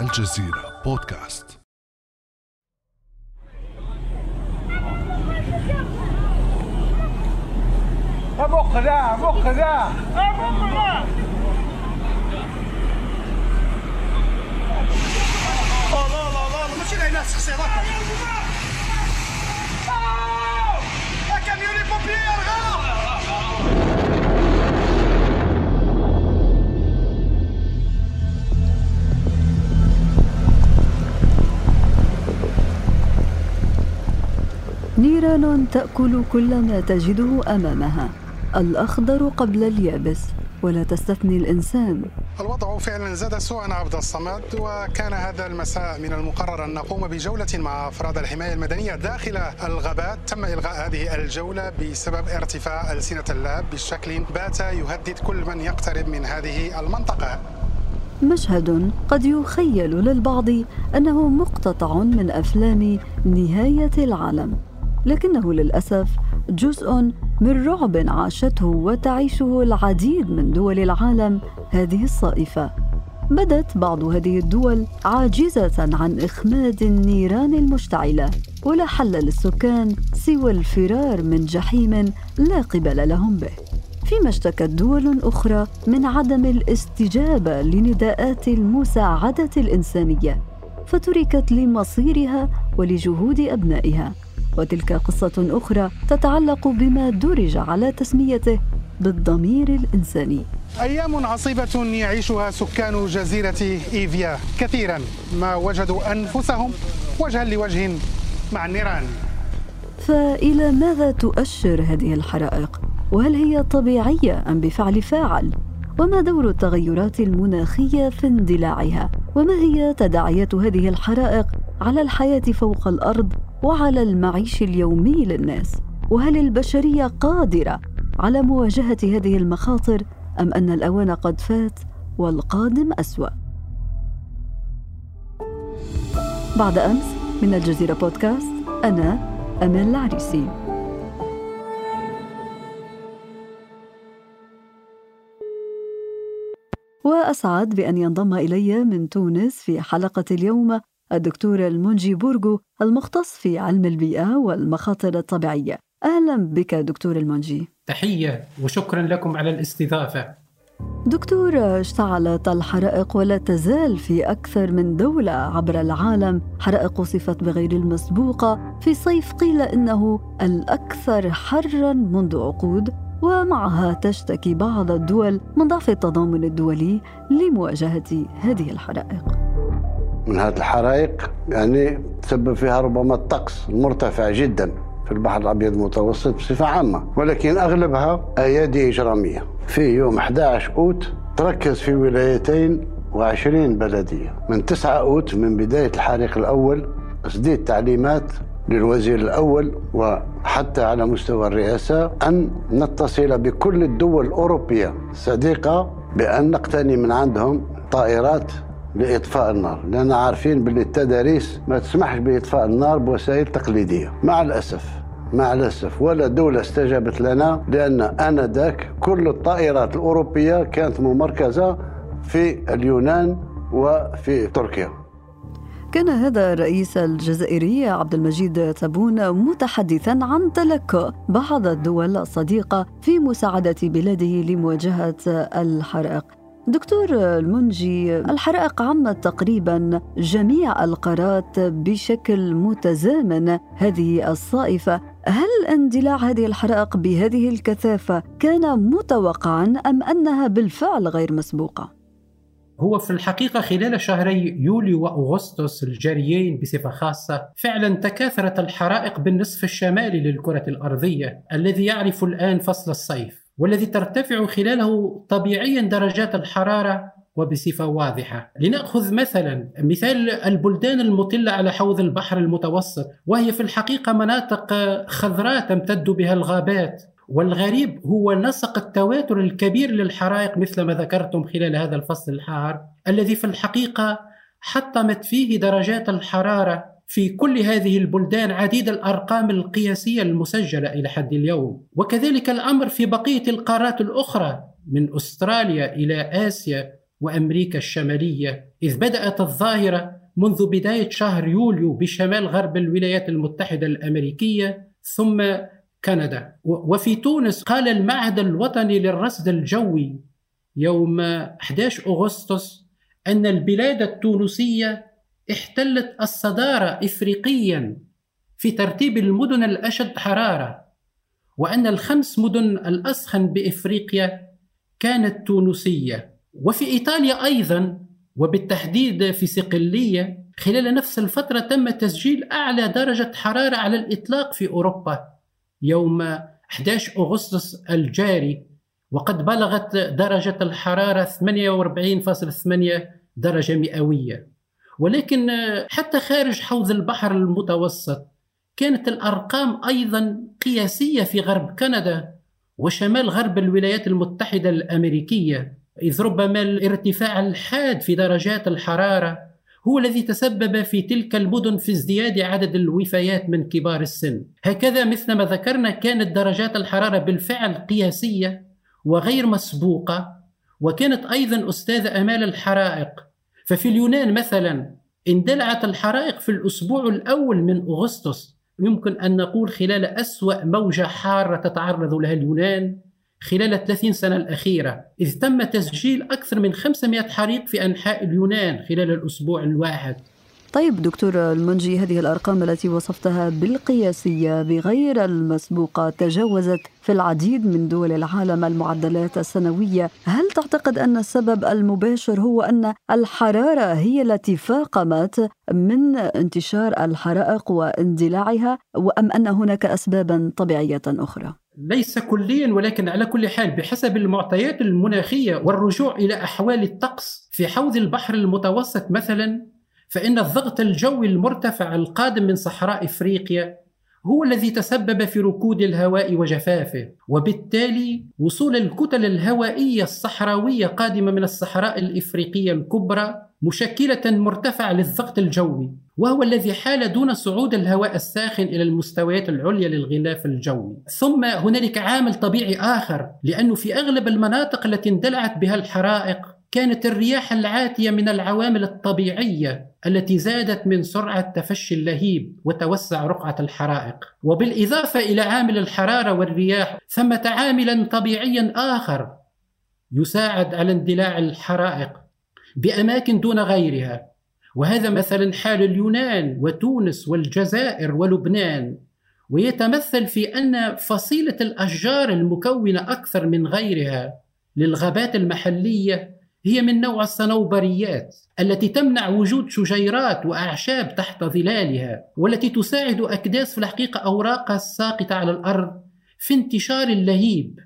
الجزيرة بودكاست. مخ ذا مخ ذا لا لا. لا ماشي ناس خسيرات نيران تأكل كل ما تجده أمامها. الأخضر قبل اليابس. ولا تستثني الإنسان. الوضع فعلا زاد سوءا عبد الصمد وكان هذا المساء من المقرر أن نقوم بجولة مع أفراد الحماية المدنية داخل الغابات. تم إلغاء هذه الجولة بسبب ارتفاع ألسنة اللاب بشكل بات يهدد كل من يقترب من هذه المنطقة. مشهد قد يخيل للبعض أنه مقتطع من أفلام نهاية العالم. لكنه للأسف جزء من رعب عاشته وتعيشه العديد من دول العالم هذه الصائفة. بدت بعض هذه الدول عاجزة عن إخماد النيران المشتعلة ولا حل للسكان سوى الفرار من جحيم لا قبل لهم به. فيما اشتكت دول أخرى من عدم الاستجابة لنداءات المساعدة الإنسانية فتركت لمصيرها ولجهود أبنائها. وتلك قصة أخرى تتعلق بما درج على تسميته بالضمير الإنساني أيام عصيبة يعيشها سكان جزيرة إيفيا كثيرا ما وجدوا أنفسهم وجها لوجه مع النيران فإلى ماذا تؤشر هذه الحرائق؟ وهل هي طبيعية أم بفعل فاعل؟ وما دور التغيرات المناخية في اندلاعها؟ وما هي تداعيات هذه الحرائق على الحياة فوق الأرض وعلى المعيش اليومي للناس؟ وهل البشرية قادرة على مواجهة هذه المخاطر أم أن الأوان قد فات والقادم أسوأ؟ بعد أمس من الجزيرة بودكاست أنا أمال العريسي وأسعد بأن ينضم إلي من تونس في حلقة اليوم الدكتور المنجي بورغو المختص في علم البيئة والمخاطر الطبيعية. أهلا بك دكتور المنجي. تحية وشكرا لكم على الاستضافة. دكتور اشتعلت الحرائق ولا تزال في أكثر من دولة عبر العالم. حرائق وصفت بغير المسبوقة في صيف قيل إنه الأكثر حرا منذ عقود ومعها تشتكي بعض الدول من ضعف التضامن الدولي لمواجهة هذه الحرائق. من هذه الحرائق يعني تسبب فيها ربما الطقس المرتفع جدا في البحر الأبيض المتوسط بصفة عامة. ولكن أغلبها أيادي إجرامية. في يوم 11 أوت تركز في ولايتين و20 بلدية. من 9 أوت من بداية الحريق الأول اصديت تعليمات للوزير الأول وحتى على مستوى الرئاسة أن نتصل بكل الدول الأوروبية الصديقه بأن نقتني من عندهم طائرات لاطفاء النار لأن عارفين باللي التداريس ما تسمحش بإطفاء النار بوسائل تقليدية. مع الأسف مع الأسف ولا دولة استجابت لنا لأن آنذاك كل الطائرات الأوروبية كانت ممركزة في اليونان وفي تركيا. كان هذا الرئيس الجزائري عبد المجيد تبون متحدثا عن تلكؤ بعض الدول الصديقة في مساعدة بلاده لمواجهة الحرائق. دكتور المنجي الحرائق عمت تقريبا جميع القارات بشكل متزامن هذه الصائفة هل اندلاع هذه الحرائق بهذه الكثافة كان متوقعا أم أنها بالفعل غير مسبوقة؟ هو في الحقيقة خلال شهري يوليو وأغسطس الجاريين بصفة خاصة فعلا تكاثرت الحرائق بالنصف الشمالي للكرة الأرضية الذي يعرف الآن فصل الصيف والذي ترتفع خلاله طبيعيا درجات الحرارة وبصفة واضحة. لنأخذ مثلا مثال البلدان المطلة على حوض البحر المتوسط وهي في الحقيقة مناطق خضراء تمتد بها الغابات والغريب هو نسق التواتر الكبير للحرائق مثل ما ذكرتم خلال هذا الفصل الحار الذي في الحقيقة حطمت فيه درجات الحرارة في كل هذه البلدان عديد الأرقام القياسية المسجلة إلى حد اليوم. وكذلك الأمر في بقية القارات الأخرى من أستراليا إلى آسيا وأمريكا الشمالية إذ بدأت الظاهرة منذ بداية شهر يوليو بشمال غرب الولايات المتحدة الأمريكية ثم كندا. وفي تونس قال المعهد الوطني للرصد الجوي يوم 11 أغسطس أن البلاد التونسية احتلت الصدارة إفريقيا في ترتيب المدن الأشد حرارة وأن الخمس مدن الأسخن بإفريقيا كانت تونسية. وفي إيطاليا أيضا وبالتحديد في صقلية خلال نفس الفترة تم تسجيل أعلى درجة حرارة على الإطلاق في أوروبا يوم 11 أغسطس الجاري. وقد بلغت درجة الحرارة 48.8 درجة مئوية. ولكن حتى خارج حوض البحر المتوسط كانت الأرقام أيضا قياسية في غرب كندا وشمال غرب الولايات المتحدة الأمريكية إذ ربما الارتفاع الحاد في درجات الحرارة هو الذي تسبب في تلك المدن في ازدياد عدد الوفيات من كبار السن. هكذا مثلما ذكرنا كانت درجات الحرارة بالفعل قياسية وغير مسبوقة وكانت أيضا أستاذ أمال الحرائق ففي اليونان مثلا اندلعت الحرائق في الأسبوع الأول من أغسطس يمكن أن نقول خلال أسوأ موجة حارة تتعرض لها اليونان خلال 30 سنة الأخيرة إذ تم تسجيل أكثر من 500 حريق في أنحاء اليونان خلال الأسبوع الواحد. طيب دكتور المنجي هذه الأرقام التي وصفتها بالقياسية بغير المسبوقة تجاوزت في العديد من دول العالم المعدلات السنوية هل تعتقد أن السبب المباشر هو أن الحرارة هي التي فاقمت من انتشار الحرائق واندلاعها وأم أن هناك أسبابا طبيعية أخرى؟ ليس كليا ولكن على كل حال بحسب المعطيات المناخية والرجوع إلى أحوال الطقس في حوض البحر المتوسط مثلا فإن الضغط الجوي المرتفع القادم من صحراء إفريقيا هو الذي تسبب في ركود الهواء وجفافه وبالتالي وصول الكتل الهوائية الصحراوية قادمة من الصحراء الإفريقية الكبرى مشكلة مرتفعة للضغط الجوي وهو الذي حال دون صعود الهواء الساخن إلى المستويات العليا للغلاف الجوي. ثم هنالك عامل طبيعي آخر لأنه في أغلب المناطق التي اندلعت بها الحرائق كانت الرياح العاتية من العوامل الطبيعية التي زادت من سرعة تفشي اللهيب وتوسع رقعة الحرائق. وبالإضافة إلى عامل الحرارة والرياح ثمه عاملا طبيعيا آخر يساعد على اندلاع الحرائق بأماكن دون غيرها. وهذا مثلا حال اليونان وتونس والجزائر ولبنان. ويتمثل في أن فصيلة الأشجار المكونة أكثر من غيرها للغابات المحلية هي من نوع الصنوبريات التي تمنع وجود شجيرات وأعشاب تحت ظلالها والتي تساعد أكداس في الحقيقة اوراقها الساقطه على الأرض في انتشار اللهيب.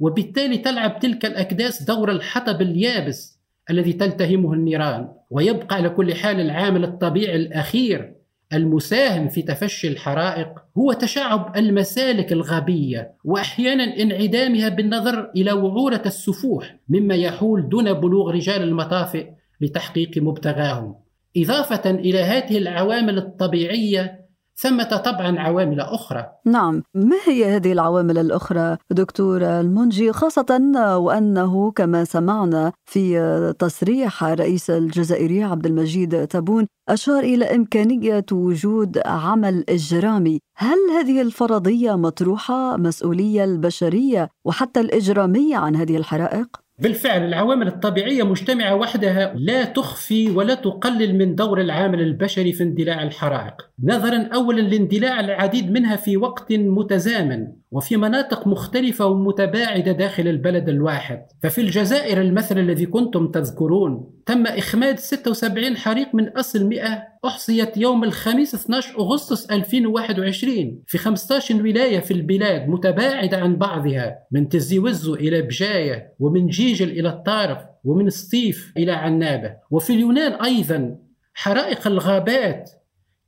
وبالتالي تلعب تلك الأكداس دور الحطب اليابس الذي تلتهمه النيران ويبقى على كل حال العامل الطبيعي الأخير المساهم في تفشي الحرائق هو تشعب المسالك الغابيه وأحيانا انعدامها بالنظر إلى وعورة السفوح مما يحول دون بلوغ رجال المطافئ لتحقيق مبتغاهم. إضافة إلى هذه العوامل الطبيعية ثمة طبعا عوامل أخرى. نعم. ما هي هذه العوامل الأخرى دكتور المنجي؟ خاصة وأنه كما سمعنا في تصريح الرئيس الجزائري عبد المجيد تبون أشار إلى إمكانية وجود عمل إجرامي. هل هذه الفرضية مطروحة مسؤولية البشرية وحتى الإجرامية عن هذه الحرائق؟ بالفعل العوامل الطبيعية مجتمعة وحدها لا تخفي ولا تقلل من دور العامل البشري في اندلاع الحرائق. نظرا أولا لاندلاع العديد منها في وقت متزامن. وفي مناطق مختلفة ومتباعدة داخل البلد الواحد. ففي الجزائر المثل الذي كنتم تذكرون تم إخماد 76 حريق من أصل 100 أحصيت يوم الخميس 12 أغسطس 2021 في 15 ولاية في البلاد متباعدة عن بعضها من تزي وزو إلى بجاية ومن جيجل إلى الطارف ومن سطيف إلى عنابة. وفي اليونان أيضا حرائق الغابات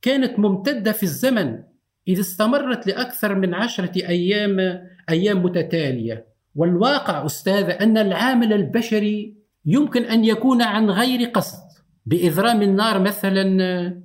كانت ممتدة في الزمن إذ استمرت لأكثر من عشرة أيام أيام متتالية. والواقع أستاذ أن العامل البشري يمكن أن يكون عن غير قصد بإذرام النار مثلا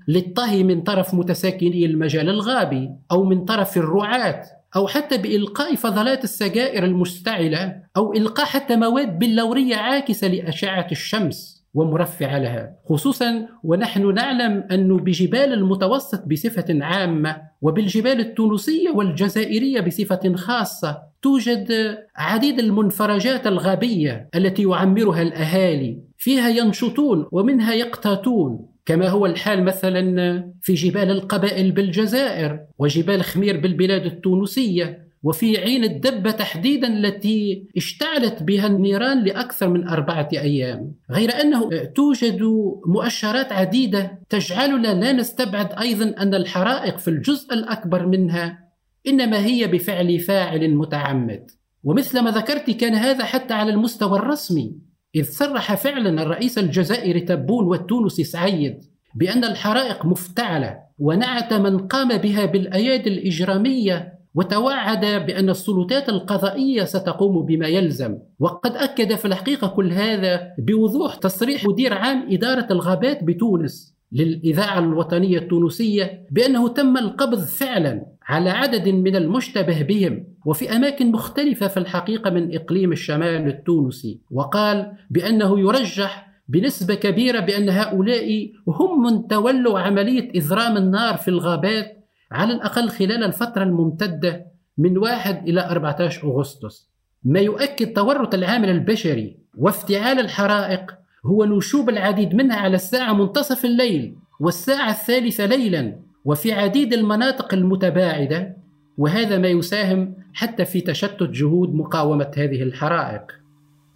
للطهي من طرف متساكني المجال الغابي أو من طرف الرعاة أو حتى بإلقاء فضلات السجائر المشتعلة أو إلقاء حتى مواد بلورية عاكسة لأشعة الشمس. ومرفعة لها خصوصا ونحن نعلم أن بجبال المتوسط بصفة عامة وبالجبال التونسية والجزائرية بصفة خاصة توجد عديد المنفرجات الغابية التي يعمرها الأهالي. فيها ينشطون ومنها يقتاتون. كما هو الحال مثلا في جبال القبائل بالجزائر وجبال خمير بالبلاد التونسية. وفي عين الدبة تحديدا التي اشتعلت بها النيران لأكثر من أربعة أيام. غير أنه توجد مؤشرات عديدة تجعلنا لا نستبعد أيضا أن الحرائق في الجزء الأكبر منها إنما هي بفعل فاعل متعمد. ومثل ما ذكرت كان هذا حتى على المستوى الرسمي إذ صرح فعلا الرئيس الجزائري تبون والتونسي سعيد بأن الحرائق مفتعلة ونعت من قام بها بالأيادي الإجرامية وتوعد بأن السلطات القضائية ستقوم بما يلزم. وقد أكد في الحقيقة كل هذا بوضوح تصريح مدير عام إدارة الغابات بتونس للإذاعة الوطنية التونسية بأنه تم القبض فعلا على عدد من المشتبه بهم وفي أماكن مختلفة في الحقيقة من إقليم الشمال التونسي. وقال بأنه يرجح بنسبة كبيرة بأن هؤلاء هم من تولوا عملية إذرام النار في الغابات على الأقل خلال الفترة الممتدة من 1 إلى 14 أغسطس. ما يؤكد تورط العامل البشري وافتعال الحرائق هو نشوب العديد منها على الساعة منتصف الليل والساعة الثالثة ليلا وفي عديد المناطق المتباعدة وهذا ما يساهم حتى في تشتت جهود مقاومة هذه الحرائق.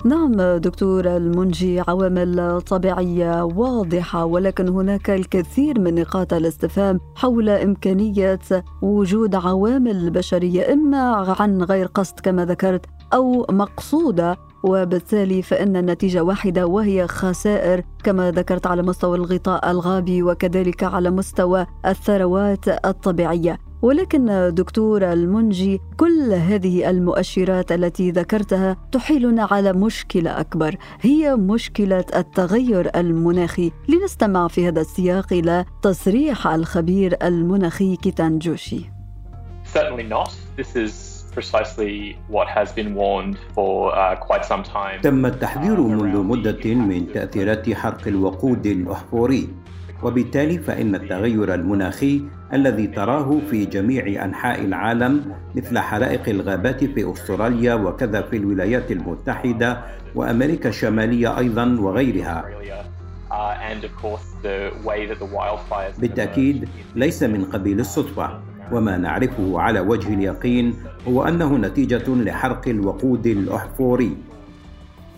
نعم دكتور المنجي عوامل طبيعية واضحة ولكن هناك الكثير من نقاط الاستفهام حول إمكانية وجود عوامل بشرية إما عن غير قصد كما ذكرت أو مقصودة وبالتالي فإن النتيجة واحدة وهي خسائر كما ذكرت على مستوى الغطاء الغابي وكذلك على مستوى الثروات الطبيعية. ولكن دكتور المنجي كل هذه المؤشرات التي ذكرتها تحيلنا على مشكلة أكبر هي مشكلة التغير المناخي لنستمع في هذا السياق إلى تصريح الخبير المناخي كيتان جوشي Certainly not. This is precisely what has been warned for uh, quite some time. تم التحذير منذ مدة من تأثيرات حرق الوقود الأحفوري وبالتالي فإن التغير المناخي الذي تراه في جميع أنحاء العالم مثل حرائق الغابات في أستراليا وكذا في الولايات المتحدة وأمريكا الشمالية أيضا وغيرها. بالتأكيد ليس من قبيل الصدفة وما نعرفه على وجه اليقين هو أنه نتيجة لحرق الوقود الأحفوري.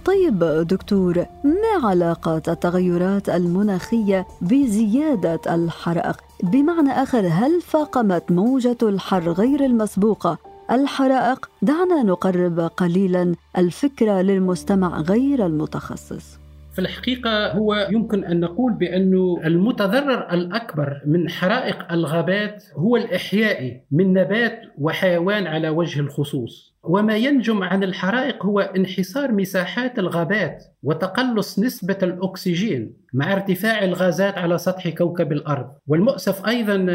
طيب دكتور ما علاقة التغيرات المناخية بزيادة الحرائق؟ بمعنى آخر هل فاقمت موجة الحر غير المسبوقة الحرائق؟ دعنا نقرب قليلا الفكرة للمستمع غير المتخصص. في الحقيقة هو يمكن أن نقول بأن المتضرر الأكبر من حرائق الغابات هو الإحيائي من نبات وحيوان على وجه الخصوص. وما ينجم عن الحرائق هو انحسار مساحات الغابات وتقلص نسبة الأكسجين. مع ارتفاع الغازات على سطح كوكب الأرض. والمؤسف أيضا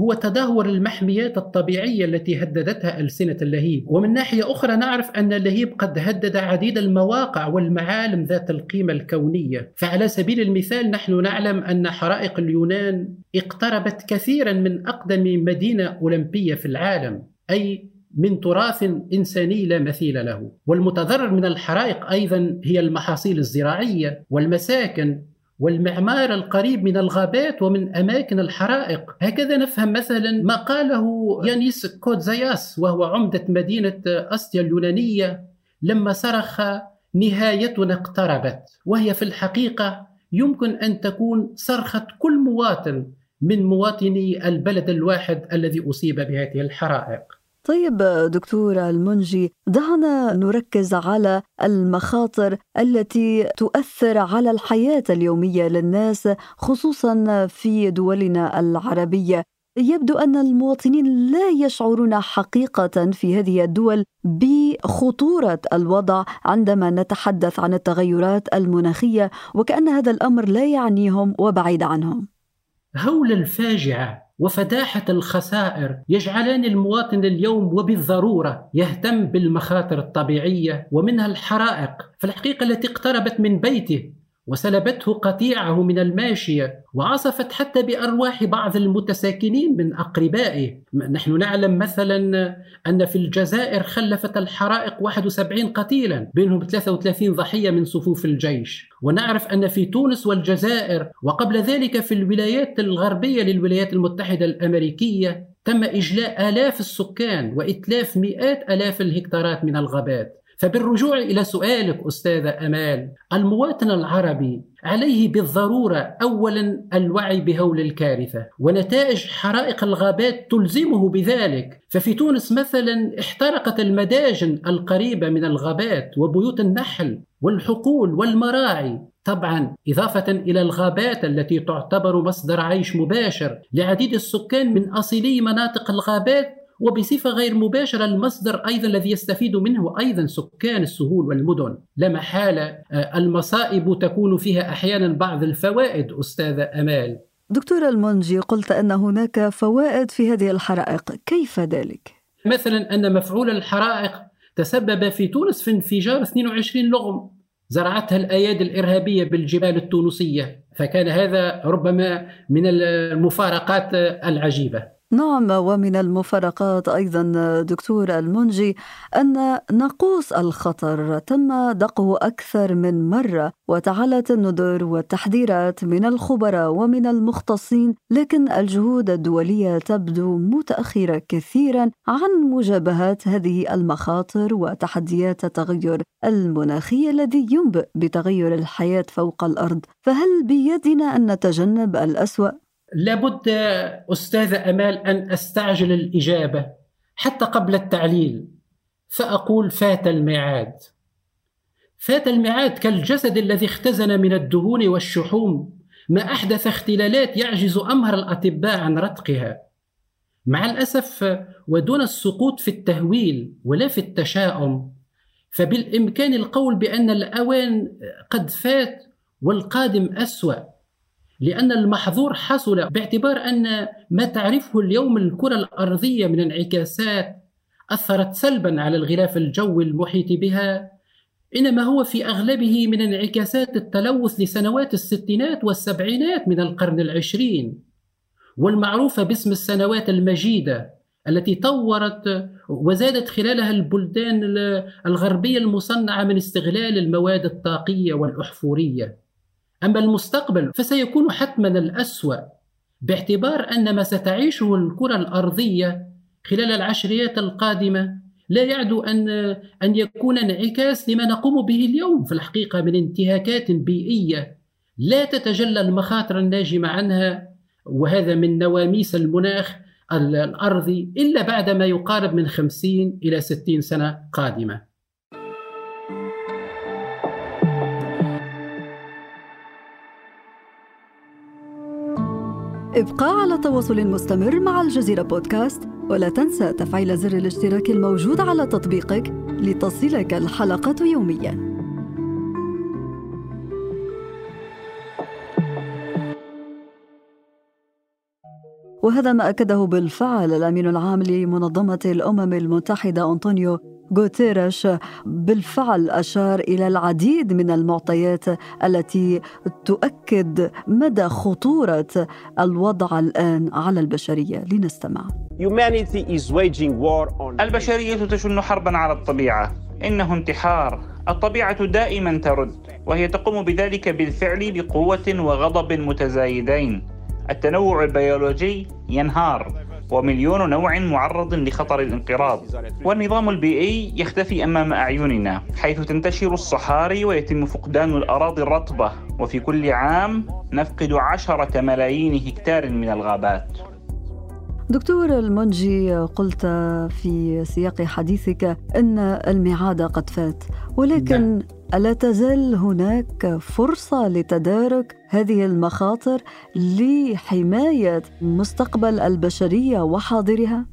هو تدهور المحميات الطبيعية التي هددتها ألسنة اللهيب. ومن ناحية أخرى نعرف أن اللهيب قد هدد عديد المواقع والمعالم ذات القيمة الكونية. فعلى سبيل المثال نحن نعلم أن حرائق اليونان اقتربت كثيرا من أقدم مدينة أولمبية في العالم أي من تراث إنساني لا مثيل له. والمتضرر من الحرائق أيضا هي المحاصيل الزراعية والمساكن والمعمار القريب من الغابات ومن أماكن الحرائق. هكذا نفهم مثلا ما قاله يانيس كوتزياس وهو عمدة مدينة أستيا اليونانية لما صرخ نهايتنا اقتربت. وهي في الحقيقة يمكن أن تكون صرخة كل مواطن من مواطني البلد الواحد الذي أصيب بهذه الحرائق. طيب دكتور المنجي دعنا نركز على المخاطر التي تؤثر على الحياة اليومية للناس خصوصا في دولنا العربية. يبدو أن المواطنين لا يشعرون حقيقة في هذه الدول بخطورة الوضع عندما نتحدث عن التغيرات المناخية وكأن هذا الأمر لا يعنيهم وبعيد عنهم. هول الفاجعة. وفداحة الخسائر يجعلان المواطن اليوم وبالضرورة يهتم بالمخاطر الطبيعية ومنها الحرائق. فالحقيقة التي اقتربت من بيته وسلبته قطيعه من الماشية وعصفت حتى بأرواح بعض المتساكنين من أقربائه. نحن نعلم مثلا أن في الجزائر خلفت الحرائق 71 قتيلا بينهم 33 ضحية من صفوف الجيش. ونعرف أن في تونس والجزائر وقبل ذلك في الولايات الغربية للولايات المتحدة الأمريكية تم إجلاء آلاف السكان وإتلاف مئات آلاف الهكتارات من الغابات. فبالرجوع إلى سؤالك أستاذة أمال المواطن العربي عليه بالضرورة اولا الوعي بهول الكارثة ونتائج حرائق الغابات تلزمه بذلك. ففي تونس مثلا احترقت المداجن القريبة من الغابات وبيوت النحل والحقول والمراعي. طبعا إضافة إلى الغابات التي تعتبر مصدر عيش مباشر لعديد السكان من أصيلي مناطق الغابات وبصفة غير مباشرة المصدر أيضا الذي يستفيد منه أيضا سكان السهول والمدن. لا محالة آه، المصائب تكون فيها أحيانا بعض الفوائد أستاذة أمال. دكتور المنجي قلت أن هناك فوائد في هذه الحرائق. كيف ذلك؟ مثلا أن مفعول الحرائق تسبب في تونس في انفجار 22 لغم زرعتها الأيادي الإرهابية بالجبال التونسية. فكان هذا ربما من المفارقات العجيبة. نعم ومن المفارقات أيضا دكتور المنجي أن ناقوس الخطر تم دقه أكثر من مرة وتعالت النذر والتحذيرات من الخبراء ومن المختصين لكن الجهود الدولية تبدو متأخرة كثيرا عن مجابهه هذه المخاطر وتحديات التغير المناخي الذي ينبئ بتغير الحياة فوق الأرض. فهل بيدنا أن نتجنب الأسوأ؟ لابد أستاذة أمال أن أستعجل الإجابة حتى قبل التعليل فأقول فات الميعاد. فات الميعاد كالجسد الذي اختزن من الدهون والشحوم ما أحدث اختلالات يعجز أمهر الأطباء عن رتقها. مع الأسف ودون السقوط في التهويل ولا في التشاؤم فبالإمكان القول بأن الأوان قد فات والقادم أسوأ. لأن المحظور حصل باعتبار أن ما تعرفه اليوم الكرة الأرضية من انعكاسات أثرت سلبا على الغلاف الجوي المحيط بها إنما هو في أغلبه من انعكاسات التلوث لسنوات الستينات والسبعينات من القرن العشرين والمعروفة باسم السنوات المجيدة التي طورت وزادت خلالها البلدان الغربية المصنعة من استغلال المواد الطاقية والأحفورية. أما المستقبل فسيكون حتما الأسوأ باعتبار أن ما ستعيشه الكرة الأرضية خلال العشريات القادمة لا يعدو أن أن يكون انعكاس لما نقوم به اليوم في الحقيقة من انتهاكات بيئية لا تتجلى المخاطر الناجمة عنها وهذا من نواميس المناخ الأرضي إلا بعد ما يقارب من 50 إلى 60 سنة قادمة. ابقى على تواصل مستمر مع الجزيرة بودكاست ولا تنسى تفعيل زر الاشتراك الموجود على تطبيقك لتصلك الحلقة يومياً. وهذا ما أكده بالفعل الأمين العام لمنظمة الأمم المتحدة أنطونيو غوتيريش بالفعل أشار إلى العديد من المعطيات التي تؤكد مدى خطورة الوضع الآن على البشرية. لنستمع. البشرية تشن حربا على الطبيعة. إنه انتحار. الطبيعة دائما ترد وهي تقوم بذلك بالفعل بقوة وغضب متزايدين. التنوع البيولوجي ينهار. ومليون نوع معرض لخطر الانقراض. والنظام البيئي يختفي أمام أعيننا حيث تنتشر الصحاري ويتم فقدان الأراضي الرطبة. وفي كل عام نفقد عشرة ملايين هكتار من الغابات. دكتور المنجي قلت في سياق حديثك إن الميعاد قد فات ولكن نعم. ألا تزال هناك فرصة لتدارك هذه المخاطر لحماية مستقبل البشرية وحاضرها؟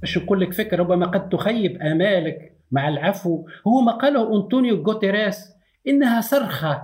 باش نقول لك فكرة ربما قد تخيب آمالك مع العفو. هو ما قاله أنطونيو غوتيريس إنها صرخة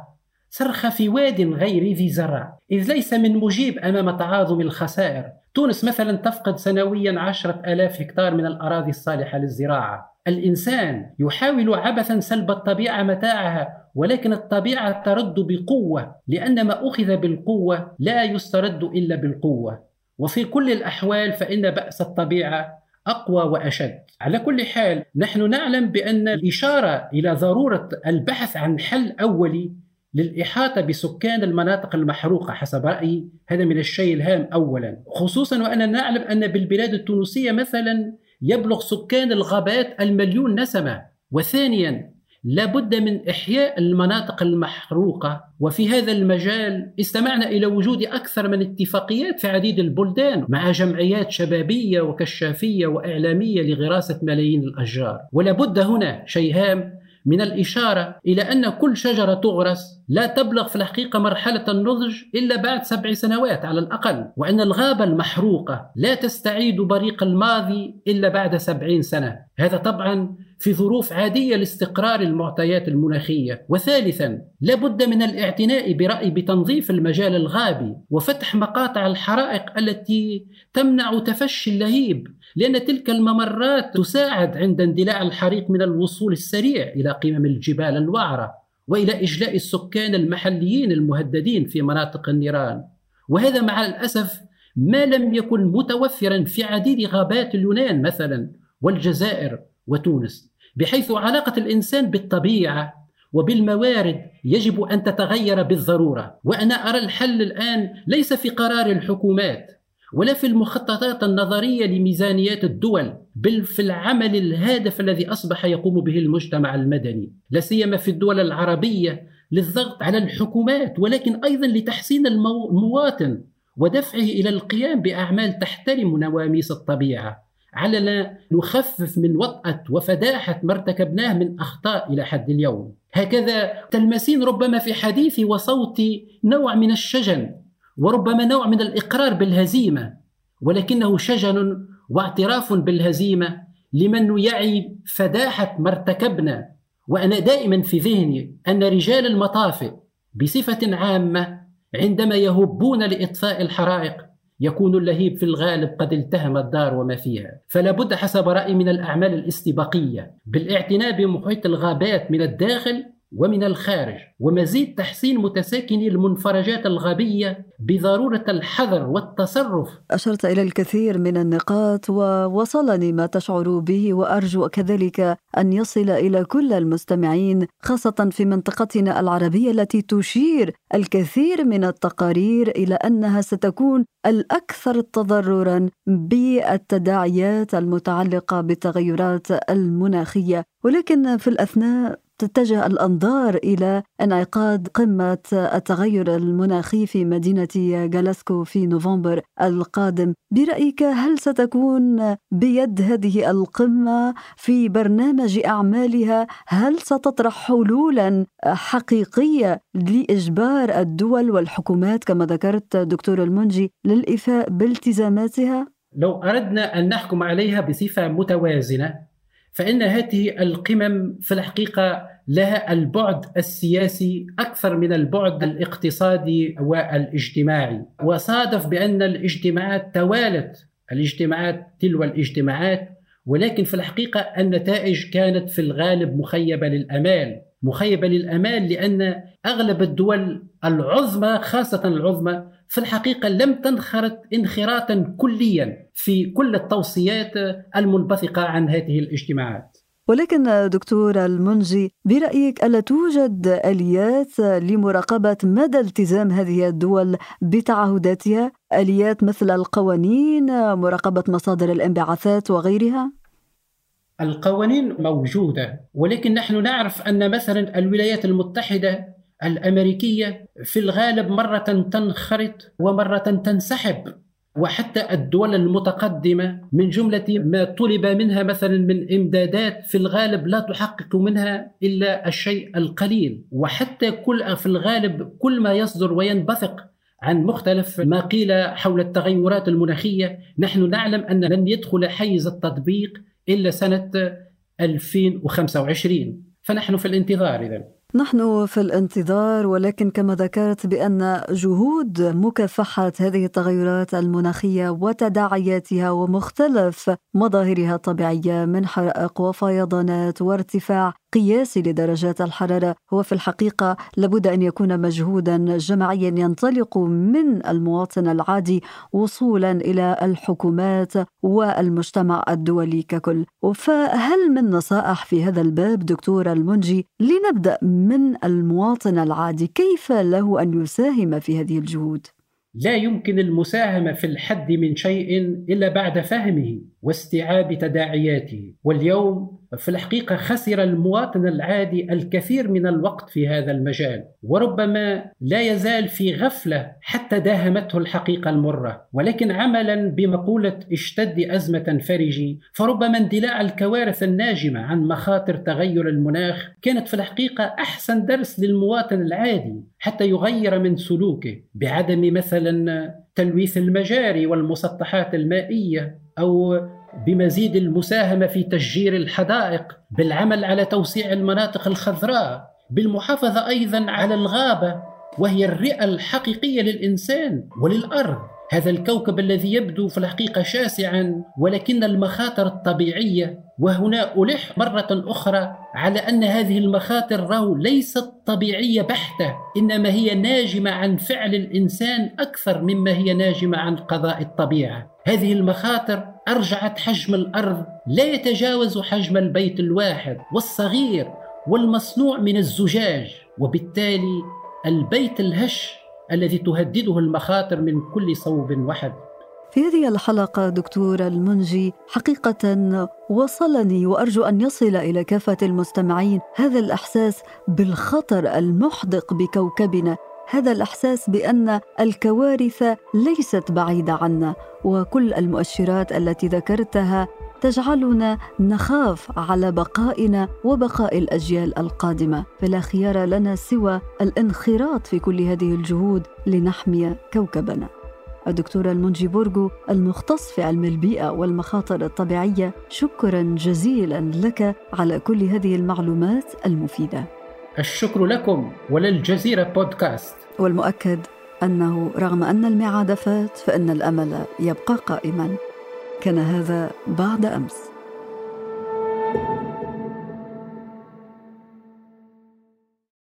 صرخ في واد غير ذي زرع. إذ ليس من مجيب أمام تعاظم الخسائر. تونس مثلا تفقد سنويا عشرة ألاف هكتار من الأراضي الصالحة للزراعة. الإنسان يحاول عبثا سلب الطبيعة متاعها ولكن الطبيعة ترد بقوة لأن ما أخذ بالقوة لا يسترد إلا بالقوة. وفي كل الأحوال فإن بأس الطبيعة أقوى وأشد. على كل حال نحن نعلم بأن الإشارة إلى ضرورة البحث عن حل أولي للإحاطة بسكان المناطق المحروقة حسب رأيي هذا من الشيء الهام أولا. خصوصا وأننا نعلم أن بالبلاد التونسية مثلا يبلغ سكان الغابات المليون نسمة. وثانيا لابد من إحياء المناطق المحروقة. وفي هذا المجال استمعنا إلى وجود أكثر من اتفاقيات في عديد البلدان مع جمعيات شبابية وكشافية وإعلامية لغراسة ملايين الأشجار. ولابد هنا شيء هام من الإشارة إلى أن كل شجرة تغرس لا تبلغ في الحقيقة مرحلة النضج إلا بعد سبع سنوات على الأقل وأن الغابة المحروقة لا تستعيد بريق الماضي إلا بعد سبعين سنة. هذا طبعا في ظروف عادية لاستقرار المعطيات المناخية. وثالثا لابد من الاعتناء برأي بتنظيف المجال الغابي وفتح مقاطع الحرائق التي تمنع تفشي اللهيب لأن تلك الممرات تساعد عند اندلاع الحريق من الوصول السريع إلى قمم الجبال الوعرة وإلى إجلاء السكان المحليين المهددين في مناطق النيران. وهذا مع الأسف ما لم يكن متوفرا في عديد غابات اليونان مثلا والجزائر وتونس بحيث علاقة الإنسان بالطبيعة وبالموارد يجب أن تتغير بالضرورة. وأنا أرى الحل الآن ليس في قرار الحكومات ولا في المخططات النظرية لميزانيات الدول بل في العمل الهادف الذي أصبح يقوم به المجتمع المدني. لا سيما في الدول العربية للضغط على الحكومات ولكن أيضا لتحسين المواطن ودفعه إلى القيام بأعمال تحترم نواميس الطبيعة. علنا نخفف من وطأة وفداحة ما ارتكبناه من أخطاء إلى حد اليوم. هكذا تلمسين ربما في حديثي وصوتي نوع من الشجن وربما نوع من الإقرار بالهزيمة ولكنه شجن واعتراف بالهزيمة لمن يعي فداحة ما ارتكبنا. وأنا دائما في ذهني أن رجال المطافئ بصفة عامة عندما يهبون لإطفاء الحرائق يكون اللهيب في الغالب قد التهم الدار وما فيها. فلا بد حسب رايي من الأعمال الاستباقية بالإعتناء بمحيط الغابات من الداخل ومن الخارج ومزيد تحسين متساكني المنفرجات الغابية بضرورة الحذر والتصرف. أشرت إلى الكثير من النقاط ووصلني ما تشعر به وأرجو كذلك أن يصل إلى كل المستمعين خاصة في منطقتنا العربية التي تشير الكثير من التقارير إلى أنها ستكون الأكثر تضررا بالتداعيات المتعلقة بالتغيرات المناخية. ولكن في الأثناء تتجه الأنظار إلى انعقاد قمة التغير المناخي في مدينة جلاسكو في نوفمبر القادم. برأيك هل ستكون بيد هذه القمة في برنامج أعمالها؟ هل ستطرح حلولا حقيقية لإجبار الدول والحكومات كما ذكرت دكتور المنجي للايفاء بالتزاماتها؟ لو أردنا أن نحكم عليها بصفة متوازنة فإن هذه القمم في الحقيقة لها البعد السياسي أكثر من البعد الاقتصادي والاجتماعي. وصادف بأن الاجتماعات توالت الاجتماعات تلو الاجتماعات ولكن في الحقيقة النتائج كانت في الغالب مخيبة للأمال. مخيبة للأمال لأن أغلب الدول العظمى خاصة العظمى في الحقيقة لم تنخرط انخراطا كليا في كل التوصيات المنبثقة عن هذه الاجتماعات ولكن دكتور المنجي برأيك ألا توجد آليات لمراقبة مدى التزام هذه الدول بتعهداتها آليات مثل القوانين مراقبة مصادر الانبعاثات وغيرها؟ القوانين موجودة ولكن نحن نعرف أن مثلا الولايات المتحدة الأمريكية في الغالب مرة تنخرط ومرة تنسحب. وحتى الدول المتقدمة من جملة ما طلب منها مثلا من إمدادات في الغالب لا تحقق منها إلا الشيء القليل. وحتى كل في الغالب كل ما يصدر وينبثق عن مختلف ما قيل حول التغيرات المناخية نحن نعلم أن لن يدخل حيز التطبيق إلا سنة 2025 فنحن في الانتظار اذا نحن في الانتظار ولكن كما ذكرت بأن جهود مكافحة هذه التغيرات المناخية وتداعياتها ومختلف مظاهرها الطبيعية من حرائق وفيضانات وارتفاع قياسي لدرجات الحرارة. هو في الحقيقة لابد أن يكون مجهودا جماعيا ينطلق من المواطن العادي وصولا إلى الحكومات والمجتمع الدولي ككل. فهل من نصائح في هذا الباب دكتور المنجي لنبدأ من المواطن العادي؟ كيف له أن يساهم في هذه الجهود؟ لا يمكن المساهمه في الحد من شيء إلا بعد فهمه واستيعاب تداعياته. واليوم في الحقيقة خسر المواطن العادي الكثير من الوقت في هذا المجال وربما لا يزال في غفلة حتى داهمته الحقيقة المرة. ولكن عملا بمقولة اشتد أزمة فرجي فربما اندلاع الكوارث الناجمة عن مخاطر تغير المناخ كانت في الحقيقة أحسن درس للمواطن العادي حتى يغير من سلوكه بعدم مثلا تلويث المجاري والمسطحات المائية أو بمزيد المساهمة في تشجير الحدائق بالعمل على توسيع المناطق الخضراء بالمحافظة أيضا على الغابة وهي الرئة الحقيقية للإنسان وللأرض. هذا الكوكب الذي يبدو في الحقيقة شاسعا ولكن المخاطر الطبيعية وهنا ألح مرة أخرى على أن هذه المخاطر راهو ليست طبيعية بحتة إنما هي ناجمة عن فعل الإنسان أكثر مما هي ناجمة عن قضاء الطبيعة. هذه المخاطر أرجعت حجم الأرض لا يتجاوز حجم البيت الواحد والصغير والمصنوع من الزجاج وبالتالي البيت الهش الذي تهدده المخاطر من كل صوب وحد. في هذه الحلقة دكتور المنجي حقيقة وصلني وأرجو أن يصل إلى كافة المستمعين هذا الإحساس بالخطر المحدق بكوكبنا. هذا الإحساس بأن الكوارث ليست بعيدة عنا وكل المؤشرات التي ذكرتها تجعلنا نخاف على بقائنا وبقاء الأجيال القادمة. فلا خيار لنا سوى الانخراط في كل هذه الجهود لنحمي كوكبنا. الدكتورة المنجي بورغو المختص في علم البيئة والمخاطر الطبيعية شكرا جزيلا لك على كل هذه المعلومات المفيدة. الشكر لكم وللجزيرة بودكاست. والمؤكد أنه رغم أن الميعاد فات فإن الأمل يبقى قائما. كان هذا بعد أمس.